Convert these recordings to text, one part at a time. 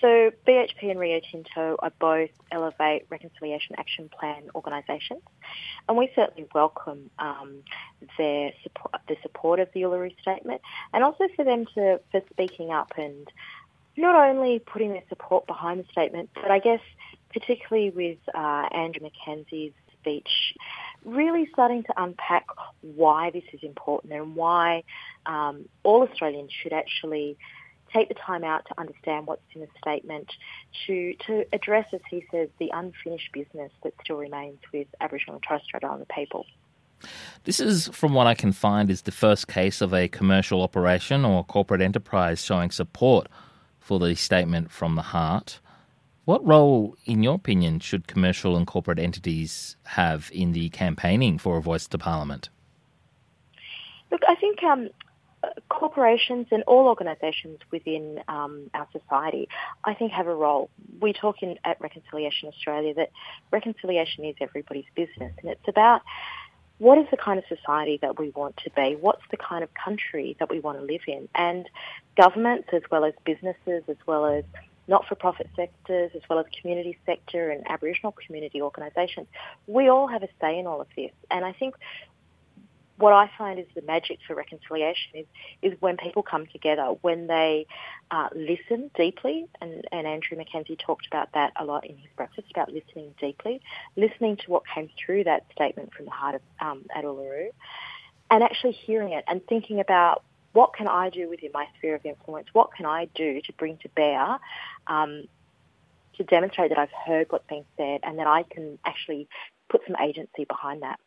So BHP and Rio Tinto are both Elevate Reconciliation Action Plan organisations, and we certainly welcome um, their support, the support of the Uluru Statement, and also for them to for speaking up and not only putting their support behind the statement, but I guess particularly with uh, Andrew Mackenzie's speech, really starting to unpack why this is important and why um, all Australians should actually take the time out to understand what's in the statement, to, to address, as he says, the unfinished business that still remains with Aboriginal and Torres Strait Islander people. This is, from what I can find, is the first case of a commercial operation or corporate enterprise showing support for the statement from the heart. What role, in your opinion, should commercial and corporate entities have in the campaigning for a voice to Parliament? Look, I think um, corporations and all organisations within um, our society, I think, have a role. We talk in, at Reconciliation Australia that reconciliation is everybody's business, and it's about what is the kind of society that we want to be? What's the kind of country that we want to live in? And governments, as well as businesses, as well as not-for-profit sectors, as well as community sector and Aboriginal community organisations, we all have a say in all of this. And I think what I find is the magic for reconciliation is, is when people come together, when they uh, listen deeply, and, and Andrew Mackenzie talked about that a lot in his breakfast, about listening deeply, listening to what came through that statement from the heart of um, at Uluru, and actually hearing it and thinking about what can I do within my sphere of influence, what can I do to bring to bear um, to demonstrate that I've heard what's being said and that I can actually put some agency behind that.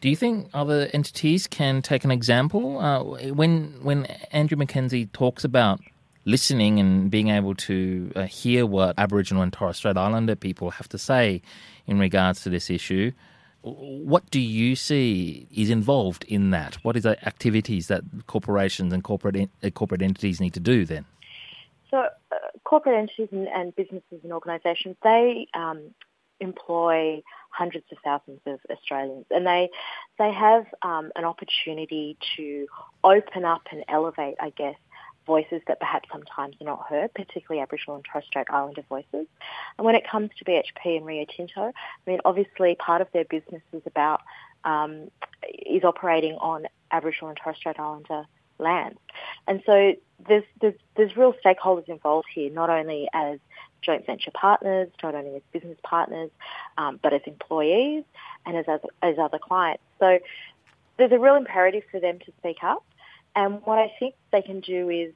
Do you think other entities can take an example? Uh, when when Andrew Mackenzie talks about listening and being able to uh, hear what Aboriginal and Torres Strait Islander people have to say in regards to this issue, what do you see is involved in that? What is the activities that corporations and corporate uh, corporate entities need to do then? So, uh, corporate entities and, and, businesses and organisations they um, employ hundreds of thousands of Australians, and they they have um, an opportunity to open up and elevate, I guess, voices that perhaps sometimes are not heard, particularly Aboriginal and Torres Strait Islander voices. And when it comes to BHP and Rio Tinto, I mean, obviously part of their business is about um, is operating on Aboriginal and Torres Strait Islander lands, and so there's there's there's real stakeholders involved here, not only as joint venture partners, not only as business partners, um, but as employees and as, as, as other clients. So there's a real imperative for them to speak up. And what I think they can do is,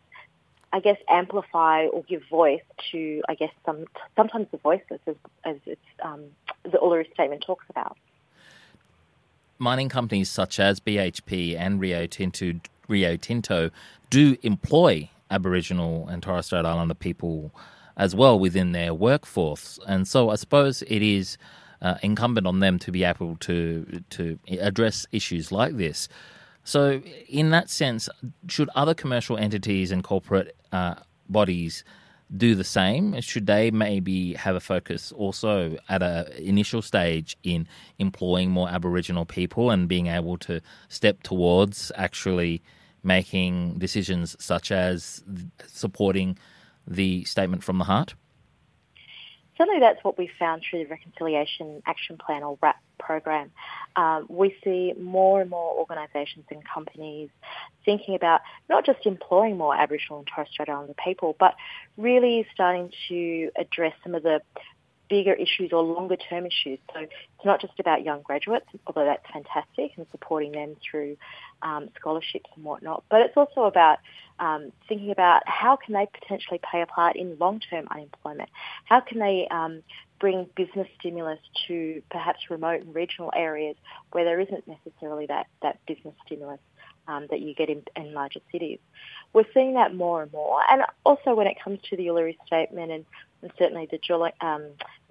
I guess, amplify or give voice to, I guess, some sometimes the voiceless, as, as um, the Uluru Statement talks about. Mining companies such as BHP and Rio Tinto, Rio Tinto do employ Aboriginal and Torres Strait Islander people as well within their workforce. And so I suppose it is uh, incumbent on them to be able to to address issues like this. So, in that sense, should other commercial entities and corporate uh, bodies do the same? Should they maybe have a focus also at an initial stage in employing more Aboriginal people and being able to step towards actually making decisions such as supporting the statement from the heart? Certainly, that's what we found through the Reconciliation Action Plan or RAP program. Um, we see more and more organisations and companies thinking about not just employing more Aboriginal and Torres Strait Islander people, but really starting to address some of the bigger issues or longer term issues. So it's not just about young graduates, although that's fantastic and supporting them through um, scholarships and whatnot, but it's also about um, thinking about how can they potentially play a part in long term unemployment? How can they um, bring business stimulus to perhaps remote and regional areas where there isn't necessarily that, that business stimulus um, that you get in, in, larger cities. We're seeing that more and more. And also when it comes to the Uluru Statement and, and certainly the Joint, um,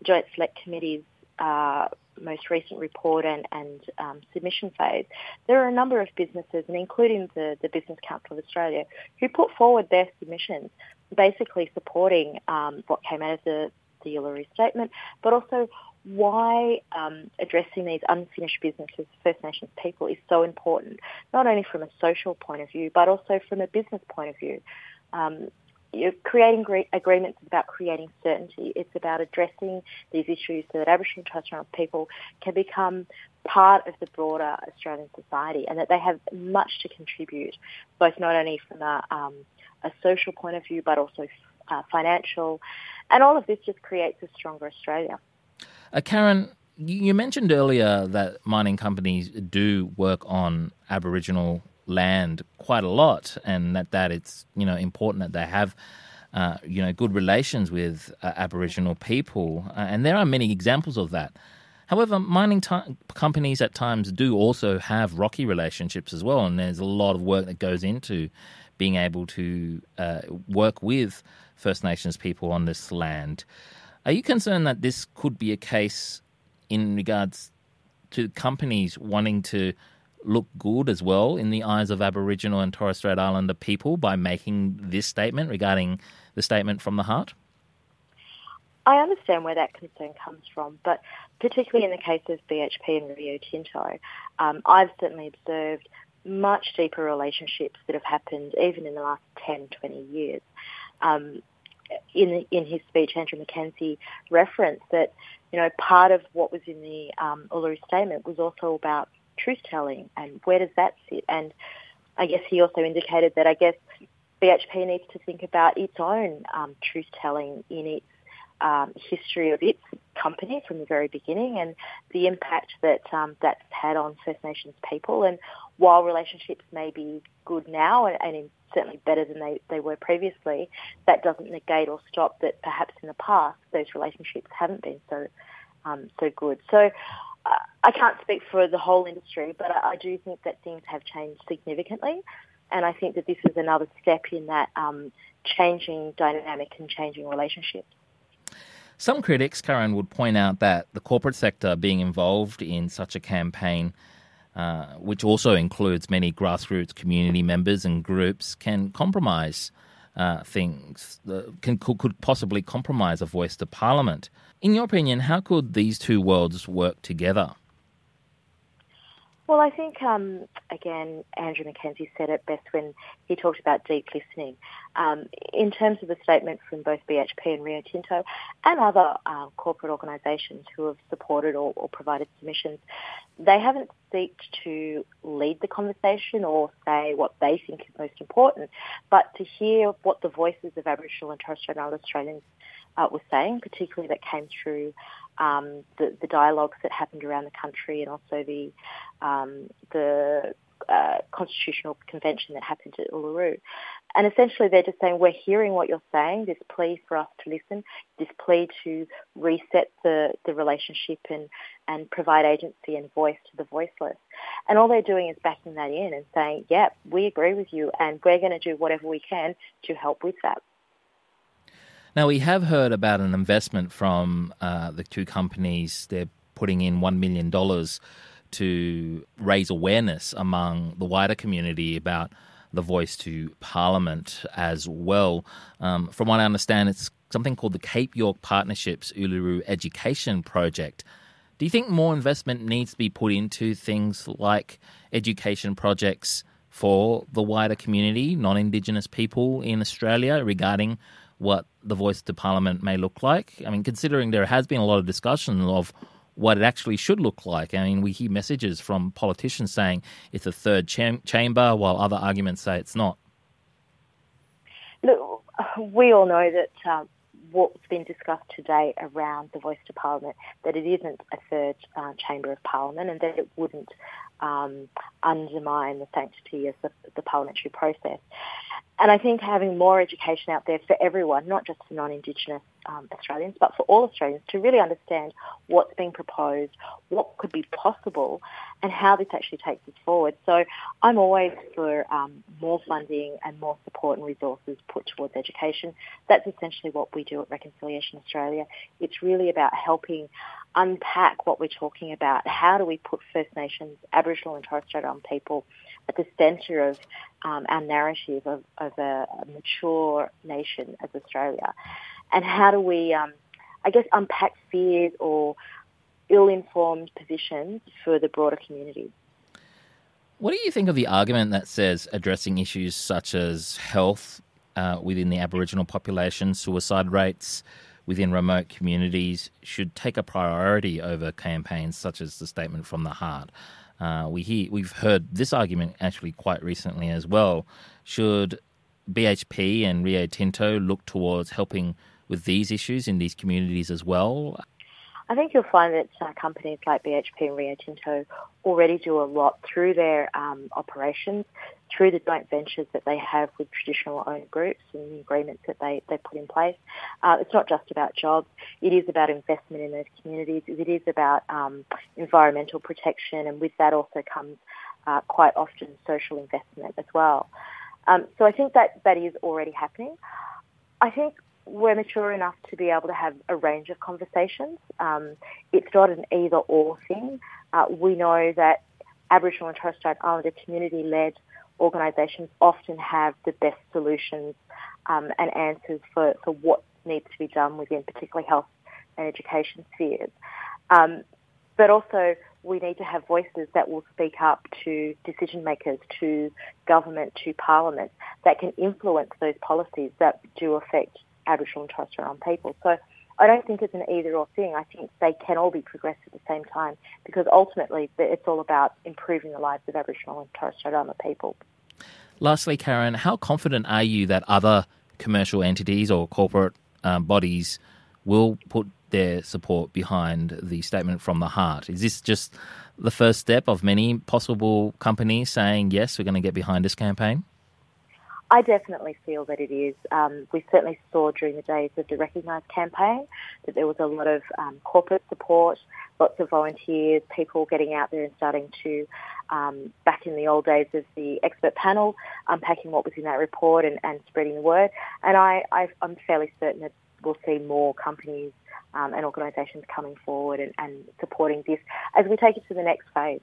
Joint Select Committee's uh, most recent report and, and um, submission phase, there are a number of businesses, and including the, the Business Council of Australia, who put forward their submissions basically supporting um, what came out of the, the Uluru Statement, but also why um, addressing these unfinished businesses, First Nations people, is so important, not only from a social point of view, but also from a business point of view. Um, you're creating agreements is about creating certainty. It's about addressing these issues so that Aboriginal and Torres Strait people can become part of the broader Australian society and that they have much to contribute, both not only from a, um, a social point of view but also uh, financial. And all of this just creates a stronger Australia. Uh, Karen, you mentioned earlier that mining companies do work on Aboriginal land quite a lot, and that, that it's you know important that they have uh, you know good relations with uh, Aboriginal people, uh, and there are many examples of that. However, mining t- companies at times do also have rocky relationships as well, and there's a lot of work that goes into being able to uh, work with First Nations people on this land. Are you concerned that this could be a case in regards to companies wanting to look good as well in the eyes of Aboriginal and Torres Strait Islander people by making this statement regarding the statement from the heart? I understand where that concern comes from, but particularly in the case of BHP and Rio Tinto, um, I've certainly observed much deeper relationships that have happened even in the last 10, 20 years. Um, in in his speech, Andrew Mackenzie referenced that you know part of what was in the um, Uluru Statement was also about truth telling and where does that sit? And I guess he also indicated that I guess BHP needs to think about its own um, truth telling in its um, history of its company from the very beginning and the impact that um, that's had on First Nations people. And while relationships may be good now and, and certainly better than they, they were previously, that doesn't negate or stop that perhaps in the past those relationships haven't been so um, so good. So I can't speak for the whole industry, but I, do think that things have changed significantly, and I think that this is another step in that um, changing dynamic and changing relationships. Some critics, Karen, would point out that the corporate sector being involved in such a campaign, uh, which also includes many grassroots community members and groups, can compromise uh, things, uh, can, could, could possibly compromise a voice to Parliament. In your opinion, how could these two worlds work together? Well, I think, um, again, Andrew Mackenzie said it best when he talked about deep listening. Um, in terms of the statement from both BHP and Rio Tinto and other uh, corporate organisations who have supported or, or, provided submissions, they haven't sought to lead the conversation or say what they think is most important, but to hear what the voices of Aboriginal and Torres Strait Islander Australians uh, was saying, particularly that came through um, the, the dialogues that happened around the country and also the um, the uh, constitutional convention that happened at Uluru. And essentially they're just saying, we're hearing what you're saying, this plea for us to listen, this plea to reset the, the relationship and, and provide agency and voice to the voiceless. And all they're doing is backing that in and saying, yeah, we agree with you and we're going to do whatever we can to help with that. Now, we have heard about an investment from uh, the two companies. They're putting in $1 million to raise awareness among the wider community about the voice to Parliament as well. Um, from what I understand, it's something called the Cape York Partnerships Uluru Education Project. Do you think more investment needs to be put into things like education projects for the wider community, non Indigenous people in Australia, regarding what the voice to Parliament may look like? I mean, considering there has been a lot of discussion of what it actually should look like. I mean, we hear messages from politicians saying it's a third cham- chamber, while other arguments say it's not. Look, we all know that um, what's been discussed today around the voice to Parliament, that it isn't a third uh, chamber of Parliament and that it wouldn't um, undermine the sanctity of the, the parliamentary process. And I think having more education out there for everyone, not just for non-Indigenous um, Australians, but for all Australians to really understand what's being proposed, what could be possible, and how this actually takes us forward. So I'm always for um, more funding and more support and resources put towards education. That's essentially what we do at Reconciliation Australia. It's really about helping unpack what we're talking about. How do we put First Nations, Aboriginal and Torres Strait Islander people at the centre of um, our narrative of, of a, a, mature nation as Australia? And how do we, um, I guess, unpack fears or ill-informed positions for the broader community? What do you think of the argument that says addressing issues such as health uh, within the Aboriginal population, suicide rates within remote communities should take a priority over campaigns such as the Statement from the Heart. Uh, we hear, we've heard this argument actually quite recently as well. Should BHP and Rio Tinto look towards helping with these issues in these communities as well? I think you'll find that uh, companies like BHP and Rio Tinto already do a lot through their um, operations, through the joint ventures that they have with traditional owned groups and the agreements that they, they put in place. Uh, it's not just about jobs. It is about investment in those communities. It is about um, environmental protection, and with that also comes uh, quite often social investment as well. Um, so I think that that is already happening. I think we're mature enough to be able to have a range of conversations. Um, it's not an either or thing. Uh, we know that Aboriginal and Torres Strait Islander community-led organisations often have the best solutions um, and answers for, for what needs to be done within particularly health and education spheres. Um, but also, we need to have voices that will speak up to decision makers, to government, to parliament that can influence those policies that do affect Aboriginal and Torres Strait Islander people. So I don't think it's an either or thing. I think they can all be progressed at the same time because ultimately it's all about improving the lives of Aboriginal and Torres Strait Islander people. Lastly, Karen, how confident are you that other commercial entities or corporate um, bodies will put their support behind the statement from the heart? Is this just the first step of many possible companies saying, yes, we're going to get behind this campaign? I definitely feel that it is. Um, we certainly saw during the days of the Recognise campaign that there was a lot of um, corporate support, lots of volunteers, people getting out there and starting to, um, back in the old days of the expert panel, unpacking what was in that report and, and spreading the word. And I, I, am fairly certain that we'll see more companies um, and organisations coming forward and, and supporting this as we take it to the next phase.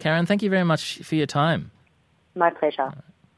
Karen, thank you very much for your time. My pleasure.